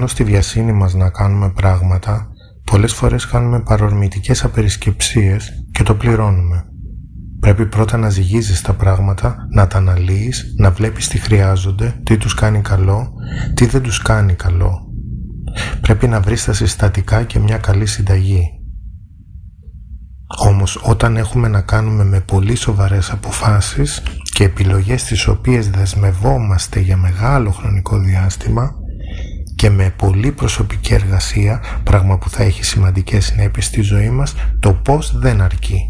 πάνω στη βιασύνη μας να κάνουμε πράγματα, πολλές φορές κάνουμε παρορμητικές απερισκεψίες και το πληρώνουμε. Πρέπει πρώτα να ζυγίζεις τα πράγματα, να τα αναλύεις, να βλέπεις τι χρειάζονται, τι τους κάνει καλό, τι δεν τους κάνει καλό. Πρέπει να βρεις τα συστατικά και μια καλή συνταγή. Όμως όταν έχουμε να κάνουμε με πολύ σοβαρές αποφάσεις και επιλογές τις οποίες δεσμευόμαστε για μεγάλο χρονικό διάστημα και με πολύ προσωπική εργασία, πράγμα που θα έχει σημαντικές συνέπειες στη ζωή μας, το πώς δεν αρκεί.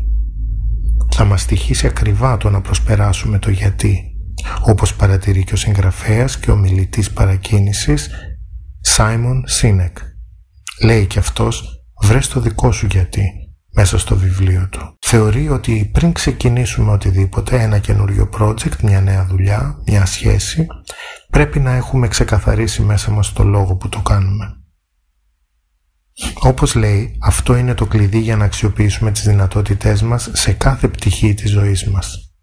Θα μας στοιχήσει ακριβά το να προσπεράσουμε το γιατί, όπως παρατηρεί και ο συγγραφέας και ο μιλητής παρακίνησης Σάιμον Σίνεκ. Λέει και αυτός, βρες το δικό σου γιατί, μέσα στο βιβλίο του. Θεωρεί ότι πριν ξεκινήσουμε οτιδήποτε, ένα καινούριο project, μια νέα δουλειά, μια σχέση, πρέπει να έχουμε ξεκαθαρίσει μέσα μας το λόγο που το κάνουμε. Όπως λέει, αυτό είναι το κλειδί για να αξιοποιήσουμε τις δυνατότητές μας σε κάθε πτυχή της ζωής μας.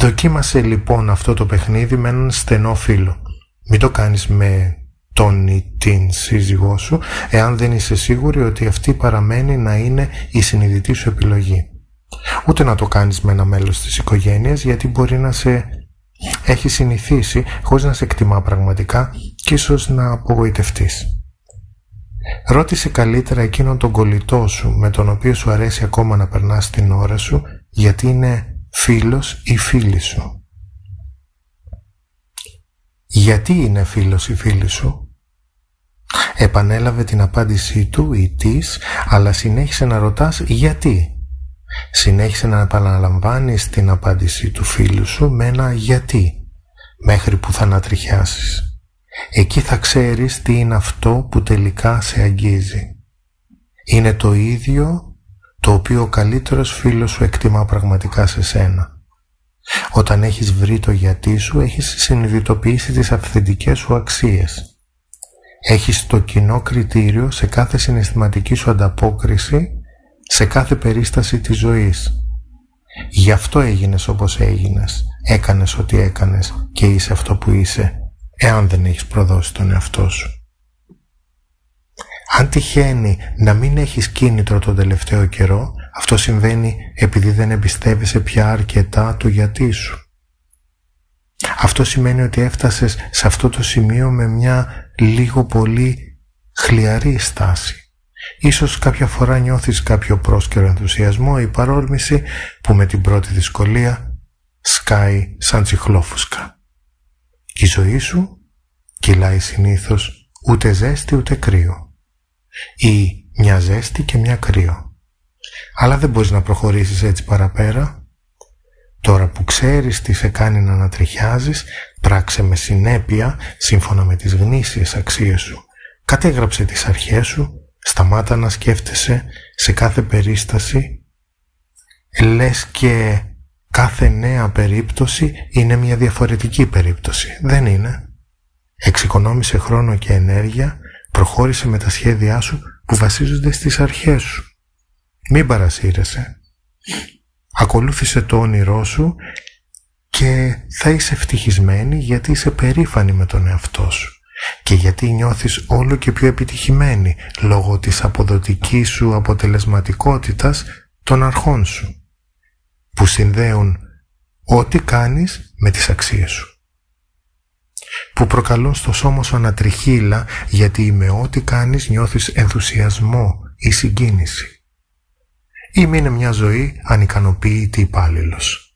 Δοκίμασε λοιπόν αυτό το παιχνίδι με έναν στενό φίλο. Μην το κάνεις με τον ή την σύζυγό σου, εάν δεν είσαι σίγουρη ότι αυτή παραμένει να είναι η συνειδητή σου επιλογή. Ούτε να το κάνεις με ένα μέλος της οικογένειας, γιατί μπορεί να σε έχει συνηθίσει χωρίς να σε εκτιμά πραγματικά και ίσως να απογοητευτείς. Ρώτησε καλύτερα εκείνον τον κολλητό σου με τον οποίο σου αρέσει ακόμα να περνάς την ώρα σου γιατί είναι φίλος ή φίλη σου. Γιατί είναι φίλος ή φίλη σου; Επανέλαβε την απάντησή του ή της, αλλά συνέχισε να ρωτάς γιατί. Συνέχισε να επαναλαμβάνεις την απάντησή του φίλου σου με ένα γιατί, μέχρι που θα ανατριχιάσεις. Εκεί θα ξέρεις τι είναι αυτό που τελικά σε αγγίζει. Είναι το ίδιο το οποίο ο καλύτερος φίλος σου εκτιμά πραγματικά σε σένα. Όταν έχεις βρει το γιατί σου, έχεις συνειδητοποιήσει τις αυθεντικές σου αξίες. Έχεις το κοινό κριτήριο σε κάθε συναισθηματική σου ανταπόκριση, σε κάθε περίσταση της ζωής. Γι' αυτό έγινες όπως έγινες, έκανες ό,τι έκανες και είσαι αυτό που είσαι, εάν δεν έχεις προδώσει τον εαυτό σου. Αν τυχαίνει να μην έχεις κίνητρο τον τελευταίο καιρό, αυτό συμβαίνει επειδή δεν εμπιστεύεσαι πια αρκετά το γιατί σου. Αυτό σημαίνει ότι έφτασες σε αυτό το σημείο με μια λίγο πολύ χλιαρή στάση. Ίσως κάποια φορά νιώθεις κάποιο πρόσκαιρο ενθουσιασμό ή παρόρμηση που με την πρώτη δυσκολία σκάει σαν τσιχλόφουσκα. Η ζωή σου κυλάει συνήθως ούτε ζέστη ούτε κρύο ή μια ζέστη και μια κρύο. Αλλά δεν μπορείς να προχωρήσεις έτσι παραπέρα. Τώρα που ξέρεις τι σε κάνει να ανατριχιάζεις, πράξε με συνέπεια σύμφωνα με τις γνήσιες αξίες σου. Κατέγραψε τις αρχές σου, σταμάτα να σκέφτεσαι σε κάθε περίσταση. Λες και κάθε νέα περίπτωση είναι μια διαφορετική περίπτωση. Δεν είναι. Εξοικονόμησε χρόνο και ενέργεια, προχώρησε με τα σχέδιά σου που βασίζονται στις αρχές σου. Μην παρασύρεσαι. Ακολούθησε το όνειρό σου και θα είσαι ευτυχισμένη γιατί είσαι περήφανη με τον εαυτό σου και γιατί νιώθεις όλο και πιο επιτυχημένη λόγω της αποδοτικής σου αποτελεσματικότητας των αρχών σου που συνδέουν ό,τι κάνεις με τις αξίες σου που προκαλούν στο σώμα σου ανατριχύλα γιατί με ό,τι κάνεις νιώθεις ενθουσιασμό ή συγκίνηση ή μείνε μια ζωή ανικανοποίητη υπάλληλος.